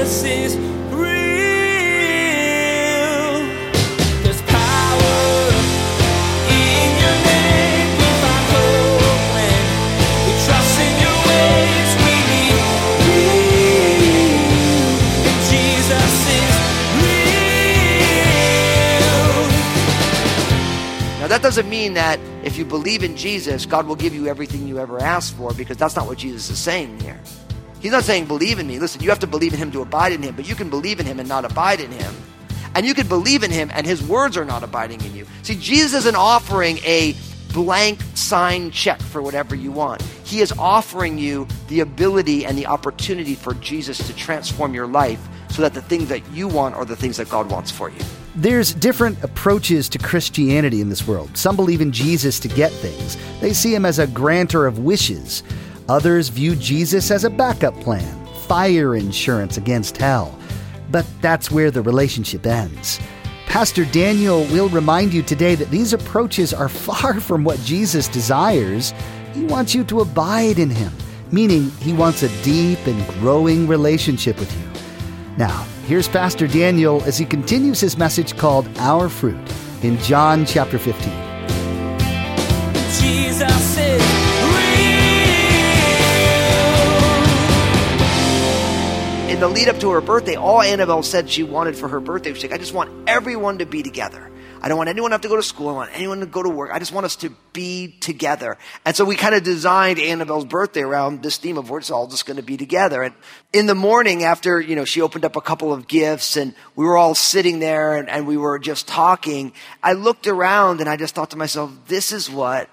Jesus that doesn't mean that if you believe in Jesus, God will give you everything you ever asked for, because that's not what Jesus is saying here. He's not saying, believe in me. Listen, you have to believe in him to abide in him, but you can believe in him and not abide in him. And you can believe in him and his words are not abiding in you. See, Jesus isn't offering a blank sign check for whatever you want. He is offering you the ability and the opportunity for Jesus to transform your life so that the things that you want are the things that God wants for you. There's different approaches to Christianity in this world. Some believe in Jesus to get things, they see him as a grantor of wishes. Others view Jesus as a backup plan, fire insurance against hell. But that's where the relationship ends. Pastor Daniel will remind you today that these approaches are far from what Jesus desires. He wants you to abide in him, meaning he wants a deep and growing relationship with you. Now, here's Pastor Daniel as he continues his message called Our Fruit in John chapter 15. The lead up to her birthday, all Annabelle said she wanted for her birthday was like, I just want everyone to be together. I don't want anyone to have to go to school. I want anyone to go to work. I just want us to be together. And so we kind of designed Annabelle's birthday around this theme of we're all just going to be together. And in the morning after, you know, she opened up a couple of gifts and we were all sitting there and, and we were just talking, I looked around and I just thought to myself, this is what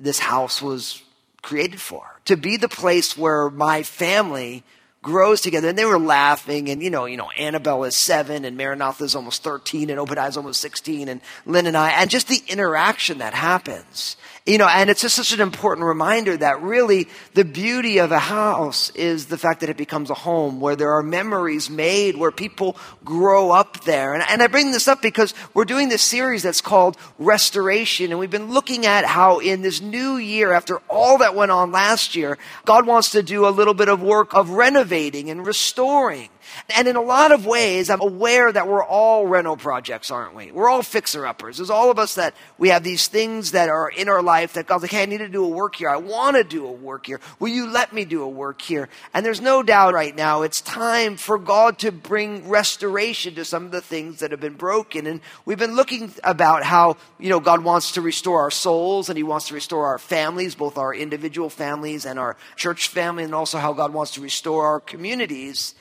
this house was created for. To be the place where my family grows together. And they were laughing. And, you know, you know, Annabelle is seven and Maranatha is almost 13 and Obadiah is almost 16 and Lynn and I, and just the interaction that happens. You know, and it's just such an important reminder that really the beauty of a house is the fact that it becomes a home where there are memories made, where people grow up there. And, and I bring this up because we're doing this series that's called Restoration. And we've been looking at how in this new year, after all that went on last year, God wants to do a little bit of work of renovating and restoring. And in a lot of ways, I'm aware that we're all rental projects, aren't we? We're all fixer uppers. There's all of us that we have these things that are in our life that God's like, hey, I need to do a work here. I want to do a work here. Will you let me do a work here? And there's no doubt right now it's time for God to bring restoration to some of the things that have been broken. And we've been looking about how, you know, God wants to restore our souls and He wants to restore our families, both our individual families and our church family, and also how God wants to restore our communities.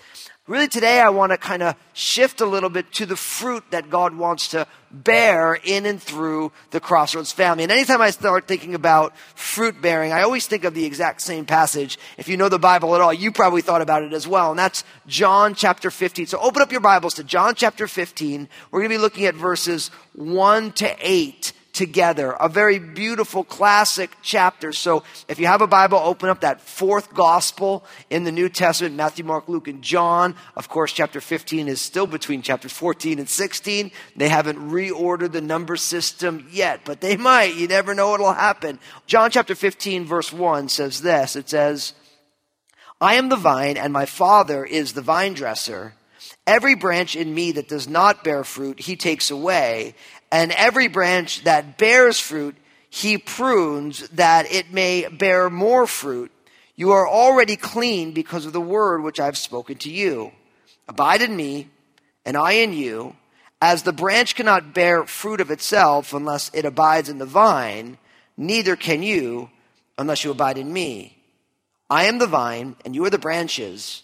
Really, today I want to kind of shift a little bit to the fruit that God wants to bear in and through the Crossroads family. And anytime I start thinking about fruit bearing, I always think of the exact same passage. If you know the Bible at all, you probably thought about it as well. And that's John chapter 15. So open up your Bibles to John chapter 15. We're going to be looking at verses 1 to 8 together. A very beautiful classic chapter. So if you have a Bible, open up that fourth gospel in the New Testament, Matthew, Mark, Luke, and John. Of course, chapter 15 is still between chapter 14 and 16. They haven't reordered the number system yet, but they might. You never know what'll happen. John chapter 15 verse 1 says this. It says, I am the vine and my father is the vine dresser. Every branch in me that does not bear fruit, he takes away. And every branch that bears fruit, he prunes that it may bear more fruit. You are already clean because of the word which I have spoken to you. Abide in me, and I in you. As the branch cannot bear fruit of itself unless it abides in the vine, neither can you unless you abide in me. I am the vine, and you are the branches.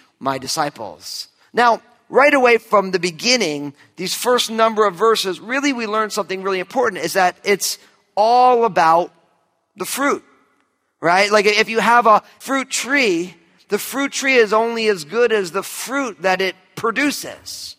my disciples. Now, right away from the beginning, these first number of verses, really we learn something really important is that it's all about the fruit, right? Like if you have a fruit tree, the fruit tree is only as good as the fruit that it produces.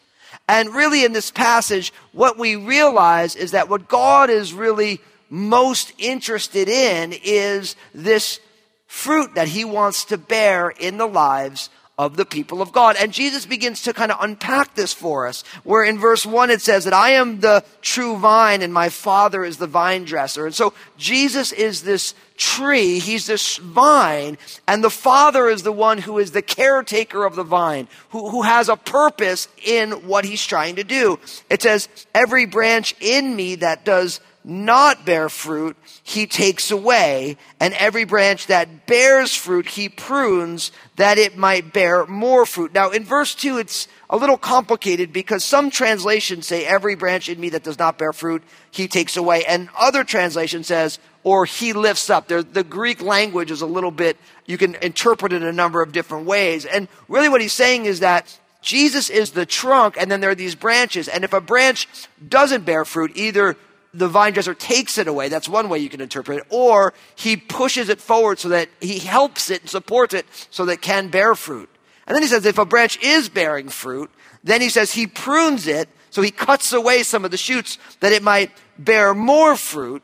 And really, in this passage, what we realize is that what God is really most interested in is this fruit that He wants to bear in the lives of the people of God. And Jesus begins to kind of unpack this for us, where in verse 1 it says that I am the true vine and my Father is the vine dresser. And so Jesus is this tree, he's this vine, and the Father is the one who is the caretaker of the vine, who, who has a purpose in what he's trying to do. It says, Every branch in me that does not bear fruit, he takes away, and every branch that bears fruit, he prunes that it might bear more fruit. Now, in verse 2, it's a little complicated because some translations say, every branch in me that does not bear fruit, he takes away. And other translation says, or he lifts up. There, the Greek language is a little bit, you can interpret it a number of different ways. And really what he's saying is that Jesus is the trunk, and then there are these branches. And if a branch doesn't bear fruit, either the vine dresser takes it away. That's one way you can interpret it. Or he pushes it forward so that he helps it and supports it so that it can bear fruit. And then he says if a branch is bearing fruit, then he says he prunes it. So he cuts away some of the shoots that it might bear more fruit.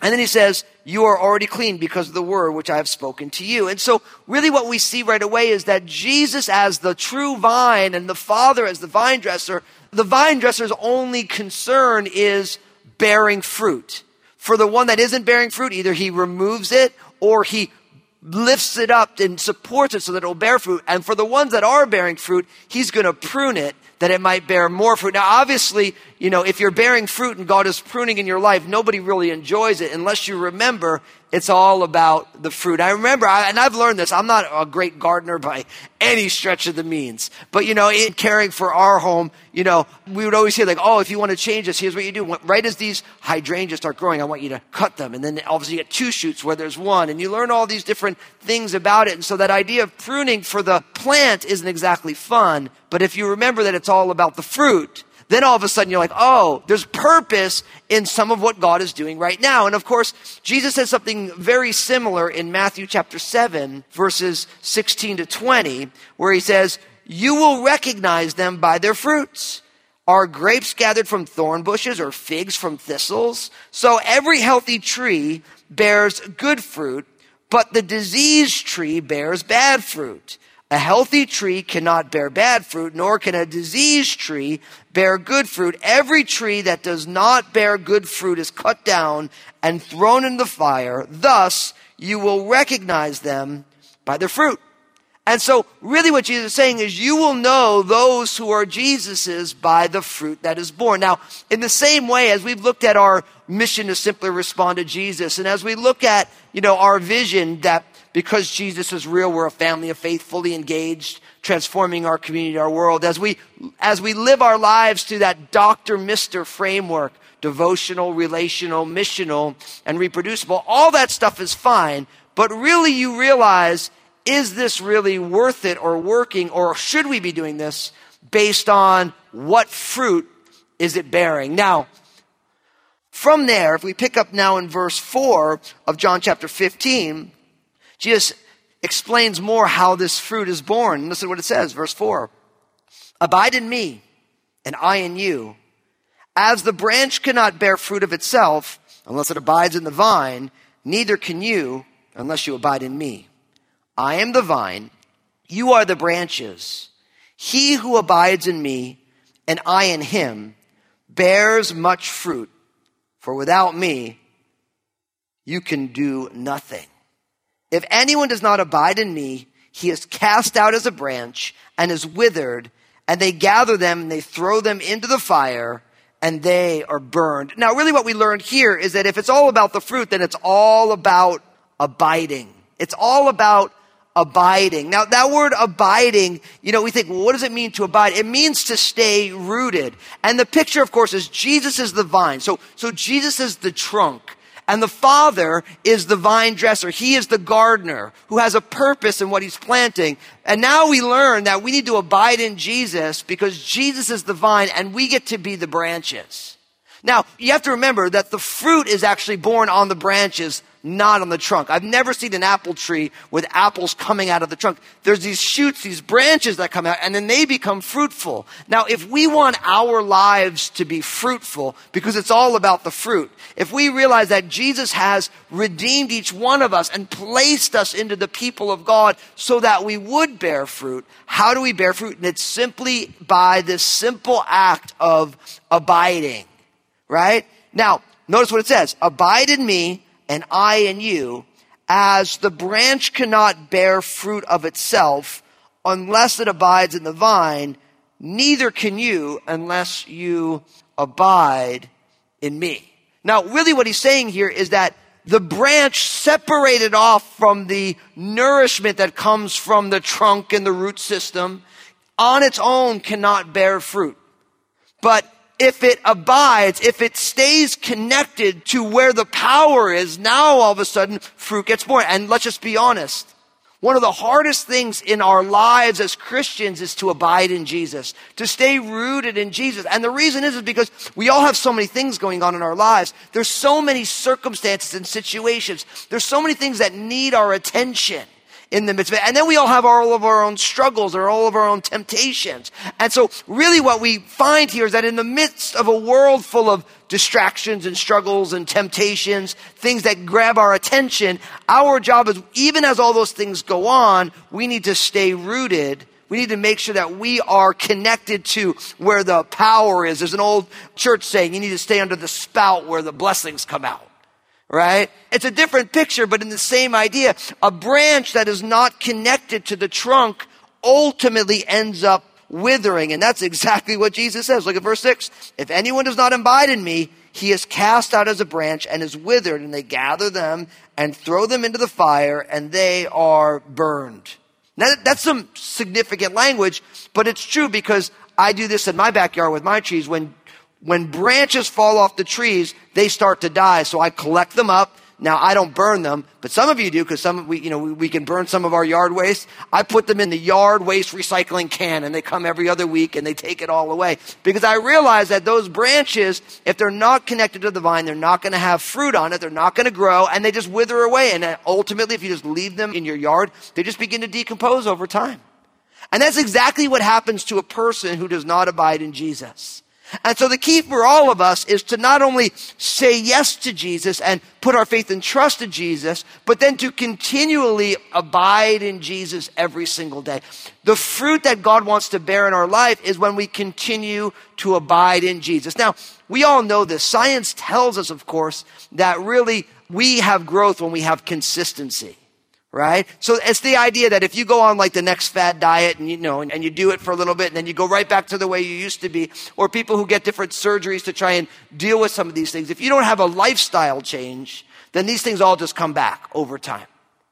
And then he says, you are already clean because of the word which I have spoken to you. And so really what we see right away is that Jesus as the true vine and the Father as the vine dresser, the vine dresser's only concern is bearing fruit. For the one that isn't bearing fruit, either he removes it or he lifts it up and supports it so that it will bear fruit. And for the ones that are bearing fruit, he's going to prune it that it might bear more fruit. Now, obviously, you know, if you're bearing fruit and God is pruning in your life, nobody really enjoys it unless you remember it's all about the fruit. I remember, and I've learned this, I'm not a great gardener by any stretch of the means. But, you know, in caring for our home, you know, we would always say, like, oh, if you want to change this, here's what you do. Right as these hydrangeas start growing, I want you to cut them. And then obviously you get two shoots where there's one. And you learn all these different things about it. And so that idea of pruning for the plant isn't exactly fun. But if you remember that it's all about the fruit, then all of a sudden you're like, oh, there's purpose in some of what God is doing right now. And of course, Jesus says something very similar in Matthew chapter 7, verses 16 to 20, where he says, you will recognize them by their fruits. Are grapes gathered from thorn bushes or figs from thistles? So every healthy tree bears good fruit, but the diseased tree bears bad fruit. A healthy tree cannot bear bad fruit, nor can a diseased tree bear good fruit. Every tree that does not bear good fruit is cut down and thrown in the fire. Thus, you will recognize them by their fruit. And so, really, what Jesus is saying is, you will know those who are Jesus's by the fruit that is born. Now, in the same way as we've looked at our mission to simply respond to Jesus, and as we look at, you know, our vision that because Jesus is real, we're a family of faith, fully engaged, transforming our community, our world. As we, as we live our lives through that Dr. Mister framework, devotional, relational, missional, and reproducible, all that stuff is fine. But really you realize, is this really worth it or working or should we be doing this based on what fruit is it bearing? Now, from there, if we pick up now in verse 4 of John chapter 15, Jesus explains more how this fruit is born. Listen to what it says, verse 4. Abide in me, and I in you. As the branch cannot bear fruit of itself unless it abides in the vine, neither can you unless you abide in me. I am the vine, you are the branches. He who abides in me, and I in him, bears much fruit, for without me, you can do nothing. If anyone does not abide in me, he is cast out as a branch and is withered, and they gather them and they throw them into the fire and they are burned. Now, really what we learned here is that if it's all about the fruit, then it's all about abiding. It's all about abiding. Now, that word abiding, you know, we think, well, what does it mean to abide? It means to stay rooted. And the picture, of course, is Jesus is the vine. So, so Jesus is the trunk. And the Father is the vine dresser. He is the gardener who has a purpose in what he's planting. And now we learn that we need to abide in Jesus because Jesus is the vine and we get to be the branches. Now, you have to remember that the fruit is actually born on the branches, not on the trunk. I've never seen an apple tree with apples coming out of the trunk. There's these shoots, these branches that come out, and then they become fruitful. Now, if we want our lives to be fruitful, because it's all about the fruit, if we realize that Jesus has redeemed each one of us and placed us into the people of God so that we would bear fruit, how do we bear fruit? And it's simply by this simple act of abiding, right? Now, notice what it says. Abide in me and I in you, as the branch cannot bear fruit of itself unless it abides in the vine, neither can you unless you abide in me. Now, really what he's saying here is that the branch separated off from the nourishment that comes from the trunk and the root system on its own cannot bear fruit. But if it abides, if it stays connected to where the power is, now all of a sudden fruit gets born. And let's just be honest. One of the hardest things in our lives as Christians is to abide in Jesus, to stay rooted in Jesus. And the reason is, is because we all have so many things going on in our lives. There's so many circumstances and situations. There's so many things that need our attention in the midst of it. And then we all have all of our own struggles or all of our own temptations. And so really what we find here is that in the midst of a world full of distractions and struggles and temptations, things that grab our attention, our job is even as all those things go on, we need to stay rooted we need to make sure that we are connected to where the power is. There's an old church saying, you need to stay under the spout where the blessings come out right? It's a different picture, but in the same idea. A branch that is not connected to the trunk ultimately ends up withering. And that's exactly what Jesus says. Look at verse 6. If anyone does not abide in me, he is cast out as a branch and is withered, and they gather them and throw them into the fire, and they are burned. Now, that's some significant language, but it's true because I do this in my backyard with my trees. When when branches fall off the trees, they start to die. So I collect them up. Now I don't burn them, but some of you do because some we you know we, we, can burn some of our yard waste. I put them in the yard waste recycling can and they come every other week and they take it all away because I realize that those branches if they're not connected to the vine, they're not going to have fruit on it, they're not going to grow and they just wither away and ultimately if you just leave them in your yard, they just begin to decompose over time. And that's exactly what happens to a person who does not abide in Jesus. And so the key for all of us is to not only say yes to Jesus and put our faith and trust in Jesus, but then to continually abide in Jesus every single day. The fruit that God wants to bear in our life is when we continue to abide in Jesus. Now, we all know this. Science tells us, of course, that really we have growth when we have consistency right? So it's the idea that if you go on like the next fad diet and you know, and, you do it for a little bit and then you go right back to the way you used to be, or people who get different surgeries to try and deal with some of these things, if you don't have a lifestyle change, then these things all just come back over time.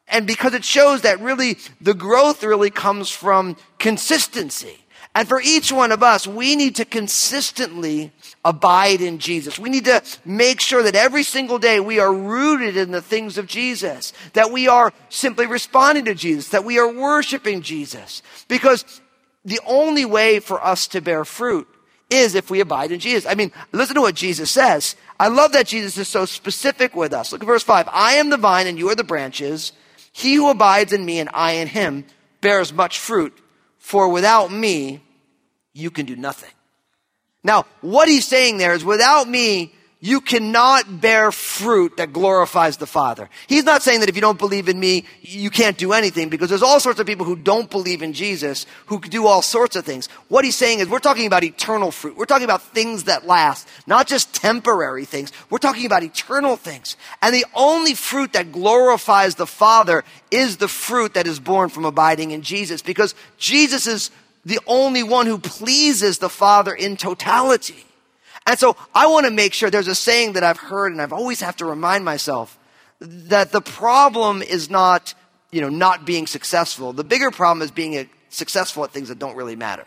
And because it shows that really the growth really comes from consistency. And for each one of us, we need to consistently abide in Jesus. We need to make sure that every single day we are rooted in the things of Jesus, that we are simply responding to Jesus, that we are worshiping Jesus. Because the only way for us to bear fruit is if we abide in Jesus. I mean, listen to what Jesus says. I love that Jesus is so specific with us. Look at verse 5. I am the vine and you are the branches. He who abides in me and I in him bears much fruit. For without me, you can do nothing. Now, what he's saying there is without me, you cannot bear fruit that glorifies the Father. He's not saying that if you don't believe in me, you can't do anything because there's all sorts of people who don't believe in Jesus who do all sorts of things. What he's saying is we're talking about eternal fruit. We're talking about things that last, not just temporary things. We're talking about eternal things. And the only fruit that glorifies the Father is the fruit that is born from abiding in Jesus because Jesus is the only one who pleases the Father in totality. And so I want to make sure there's a saying that I've heard and I've always have to remind myself that the problem is not, you know, not being successful. The bigger problem is being uh, successful at things that don't really matter.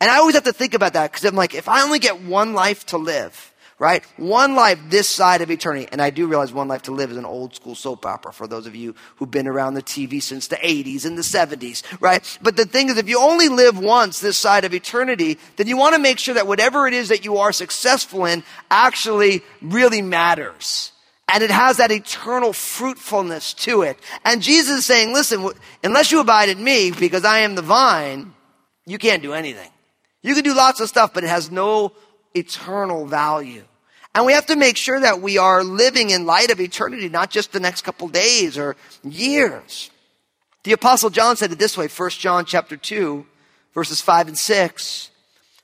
And I always have to think about that because I'm like, if I only get one life to live, right? One life this side of eternity. And I do realize One Life to Live is an old school soap opera for those of you who've been around the TV since the 80s and the 70s, right? But the thing is, if you only live once this side of eternity, then you want to make sure that whatever it is that you are successful in actually really matters And it has that eternal fruitfulness to it. And Jesus is saying, listen, unless you abide in me, because I am the vine, you can't do anything. You can do lots of stuff, but it has no eternal value. And we have to make sure that we are living in light of eternity, not just the next couple days or years. The apostle John said it this way, 1 John chapter 2, verses 5 and 6.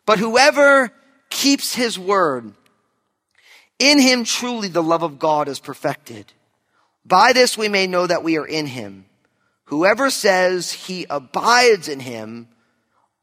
But whoever keeps his word, in him truly the love of God is perfected. By this we may know that we are in him. Whoever says he abides in him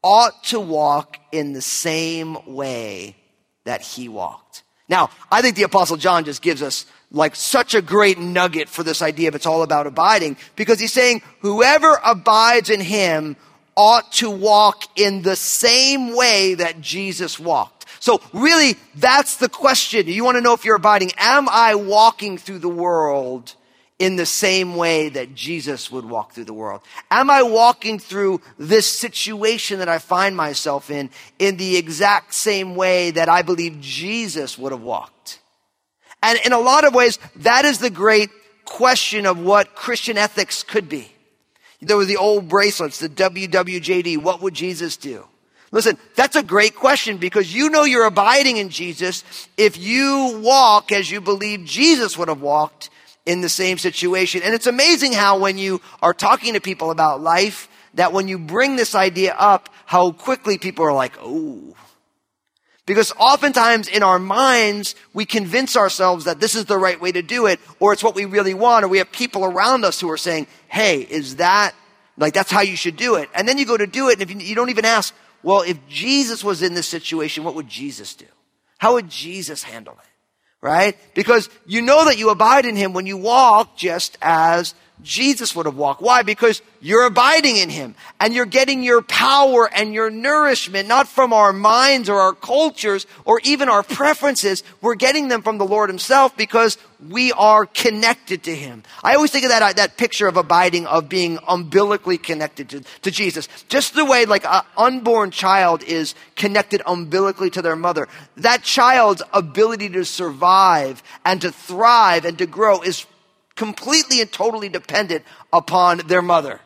ought to walk in the same way that he walked. Now, I think the apostle John just gives us like such a great nugget for this idea of it's all about abiding because he's saying whoever abides in him ought to walk in the same way that Jesus walked. So really, that's the question. You want to know if you're abiding. Am I walking through the world in the same way that Jesus would walk through the world? Am I walking through this situation that I find myself in in the exact same way that I believe Jesus would have walked? And in a lot of ways, that is the great question of what Christian ethics could be. There were the old bracelets, the WWJD. What would Jesus do? Listen, that's a great question because you know you're abiding in Jesus if you walk as you believe Jesus would have walked in the same situation. And it's amazing how when you are talking to people about life, that when you bring this idea up, how quickly people are like, oh. Because oftentimes in our minds, we convince ourselves that this is the right way to do it, or it's what we really want, or we have people around us who are saying, hey, is that, like, that's how you should do it. And then you go to do it, and if you, you don't even ask, well, if Jesus was in this situation, what would Jesus do? How would Jesus handle it? Right? Because you know that you abide in Him when you walk just as Jesus would have walked. Why? Because you're abiding in Him and you're getting your power and your nourishment not from our minds or our cultures or even our preferences. We're getting them from the Lord Himself because we are connected to Him. I always think of that, that picture of abiding, of being umbilically connected to, to Jesus. Just the way like an unborn child is connected umbilically to their mother. That child's ability to survive and to thrive and to grow is completely and totally dependent upon their mother.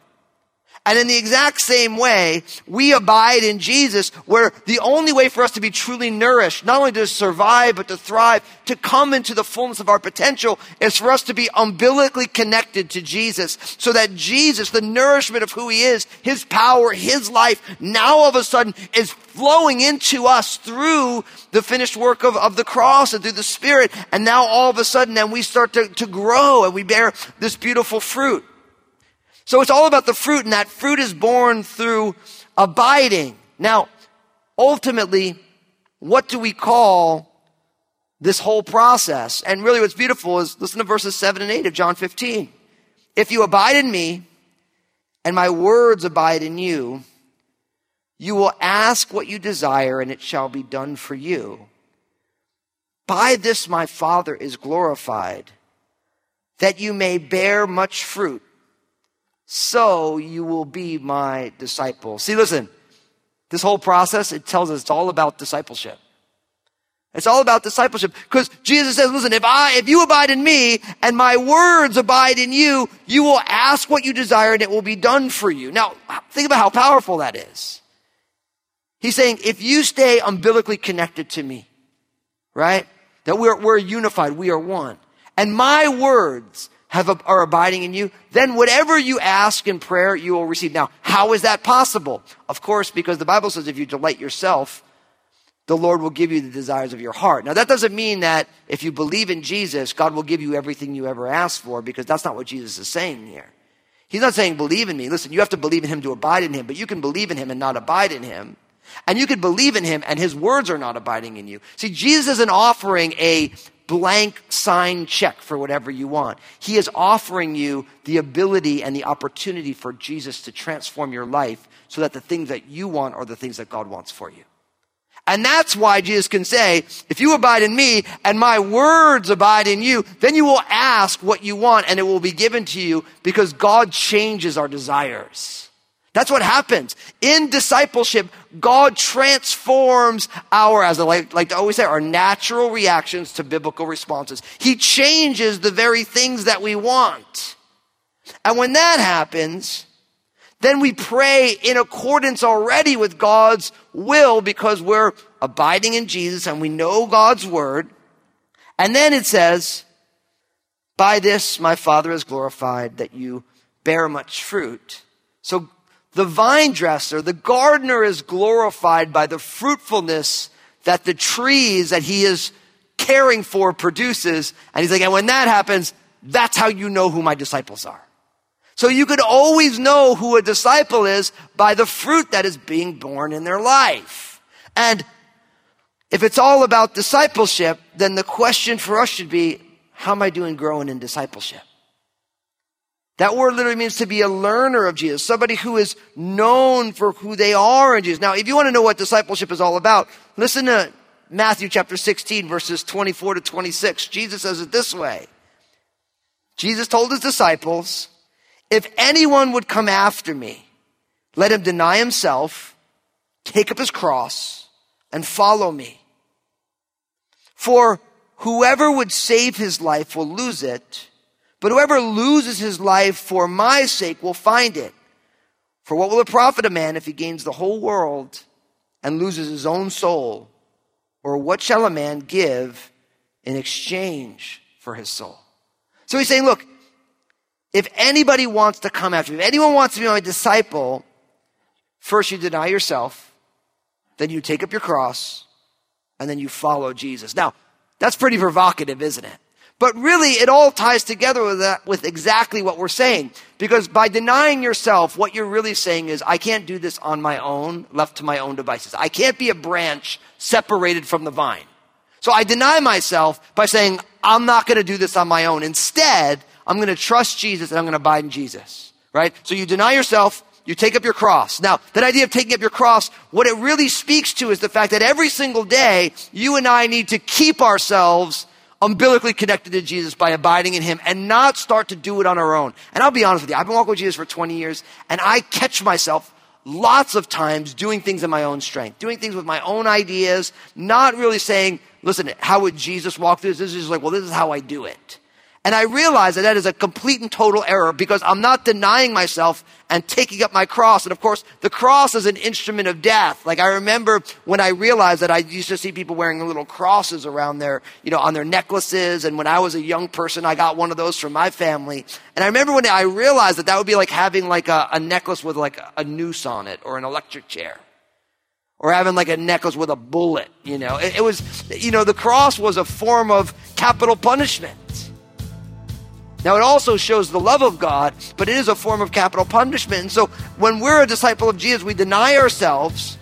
And in the exact same way, we abide in Jesus where the only way for us to be truly nourished, not only to survive, but to thrive, to come into the fullness of our potential is for us to be umbilically connected to Jesus so that Jesus, the nourishment of who he is, his power, his life, now all of a sudden is flowing into us through the finished work of, of the cross and through the spirit. And now all of a sudden then we start to, to grow and we bear this beautiful fruit. So it's all about the fruit, and that fruit is born through abiding. Now, ultimately, what do we call this whole process? And really, what's beautiful is listen to verses 7 and 8 of John 15. If you abide in me, and my words abide in you, you will ask what you desire, and it shall be done for you. By this my Father is glorified, that you may bear much fruit so you will be my disciple. See, listen, this whole process, it tells us it's all about discipleship. It's all about discipleship because Jesus says, listen, if I, if you abide in me and my words abide in you, you will ask what you desire and it will be done for you. Now, think about how powerful that is. He's saying, if you stay umbilically connected to me, right? That we're, we're unified, we are one. And my words have are abiding in you, then whatever you ask in prayer, you will receive. Now, how is that possible? Of course, because the Bible says if you delight yourself, the Lord will give you the desires of your heart. Now, that doesn't mean that if you believe in Jesus, God will give you everything you ever asked for, because that's not what Jesus is saying here. He's not saying believe in me. Listen, you have to believe in him to abide in him, but you can believe in him and not abide in him. And you can believe in him and his words are not abiding in you. See, Jesus isn't offering a blank sign check for whatever you want. He is offering you the ability and the opportunity for Jesus to transform your life so that the things that you want are the things that God wants for you. And that's why Jesus can say, if you abide in me and my words abide in you, then you will ask what you want and it will be given to you because God changes our desires. That's what happens. In discipleship, God transforms our, as I like, like to always say, our natural reactions to biblical responses. He changes the very things that we want. And when that happens, then we pray in accordance already with God's will because we're abiding in Jesus and we know God's word. And then it says, by this my Father is glorified that you bear much fruit. So the vine dresser, the gardener is glorified by the fruitfulness that the trees that he is caring for produces. And he's like, and when that happens, that's how you know who my disciples are. So you could always know who a disciple is by the fruit that is being born in their life. And if it's all about discipleship, then the question for us should be, how am I doing growing in discipleship? That word literally means to be a learner of Jesus, somebody who is known for who they are in Jesus. Now, if you want to know what discipleship is all about, listen to Matthew chapter 16, verses 24 to 26. Jesus says it this way. Jesus told his disciples, if anyone would come after me, let him deny himself, take up his cross, and follow me. For whoever would save his life will lose it but whoever loses his life for my sake will find it. For what will it profit a man if he gains the whole world and loses his own soul? Or what shall a man give in exchange for his soul? So he's saying, look, if anybody wants to come after me, if anyone wants to be my disciple, first you deny yourself, then you take up your cross, and then you follow Jesus. Now, that's pretty provocative, isn't it? But really, it all ties together with that, with exactly what we're saying. Because by denying yourself, what you're really saying is, I can't do this on my own, left to my own devices. I can't be a branch separated from the vine. So I deny myself by saying, I'm not going to do this on my own. Instead, I'm going to trust Jesus and I'm going to abide in Jesus. Right? So you deny yourself, you take up your cross. Now, that idea of taking up your cross, what it really speaks to is the fact that every single day, you and I need to keep ourselves umbilically connected to Jesus by abiding in Him and not start to do it on our own. And I'll be honest with you, I've been walking with Jesus for 20 years and I catch myself lots of times doing things in my own strength, doing things with my own ideas, not really saying, listen, how would Jesus walk through this? This is like, well, this is how I do it. And I realize that that is a complete and total error because I'm not denying myself and taking up my cross. And of course, the cross is an instrument of death. Like I remember when I realized that I used to see people wearing little crosses around their, you know, on their necklaces. And when I was a young person, I got one of those from my family. And I remember when I realized that that would be like having like a, a necklace with like a noose on it or an electric chair or having like a necklace with a bullet, you know. It, it, was, you know, the cross was a form of capital punishment. Now, it also shows the love of God, but it is a form of capital punishment. And so, when we're a disciple of Jesus, we deny ourselves.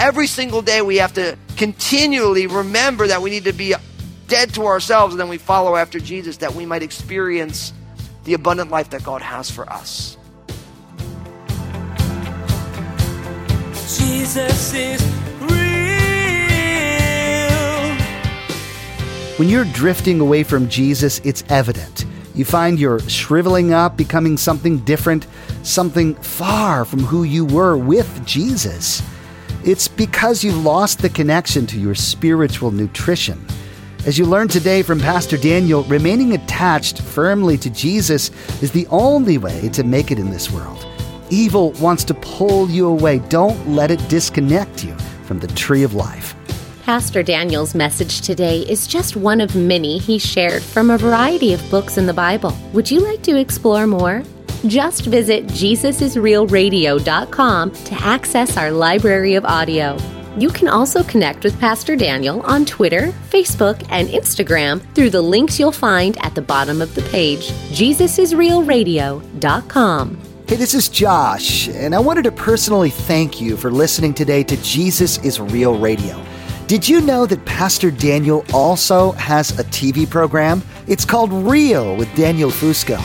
Every single day, we have to continually remember that we need to be dead to ourselves, and then we follow after Jesus that we might experience the abundant life that God has for us. Jesus is real. When you're drifting away from Jesus, it's evident. You find you're shriveling up, becoming something different, something far from who you were with Jesus. It's because you've lost the connection to your spiritual nutrition. As you learn today from Pastor Daniel, remaining attached firmly to Jesus is the only way to make it in this world. Evil wants to pull you away. Don't let it disconnect you from the tree of life. Pastor Daniel's message today is just one of many he shared from a variety of books in the Bible. Would you like to explore more? Just visit JesusIsRealRadio.com to access our library of audio. You can also connect with Pastor Daniel on Twitter, Facebook, and Instagram through the links you'll find at the bottom of the page. JesusIsRealRadio.com. Hey, this is Josh, and I wanted to personally thank you for listening today to Jesus is Real Radio. Did you know that Pastor Daniel also has a TV program? It's called Real with Daniel Fusco.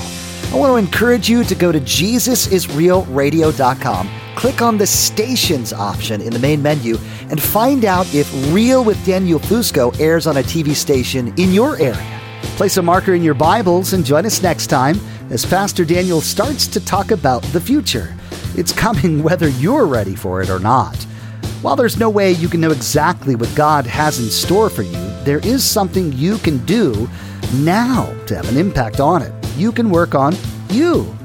I want to encourage you to go to JesusIsRealRadio.com, click on the stations option in the main menu, and find out if Real with Daniel Fusco airs on a TV station in your area. Place a marker in your Bibles and join us next time as Pastor Daniel starts to talk about the future. It's coming whether you're ready for it or not. While there's no way you can know exactly what God has in store for you, there is something you can do now to have an impact on it. You can work on you.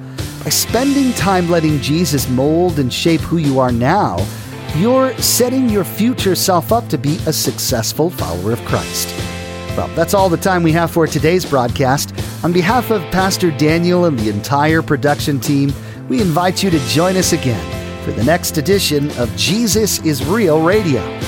By spending time letting Jesus mold and shape who you are now, you're setting your future self up to be a successful follower of Christ. Well, that's all the time we have for today's broadcast. On behalf of Pastor Daniel and the entire production team, we invite you to join us again for the next edition of Jesus is Real Radio.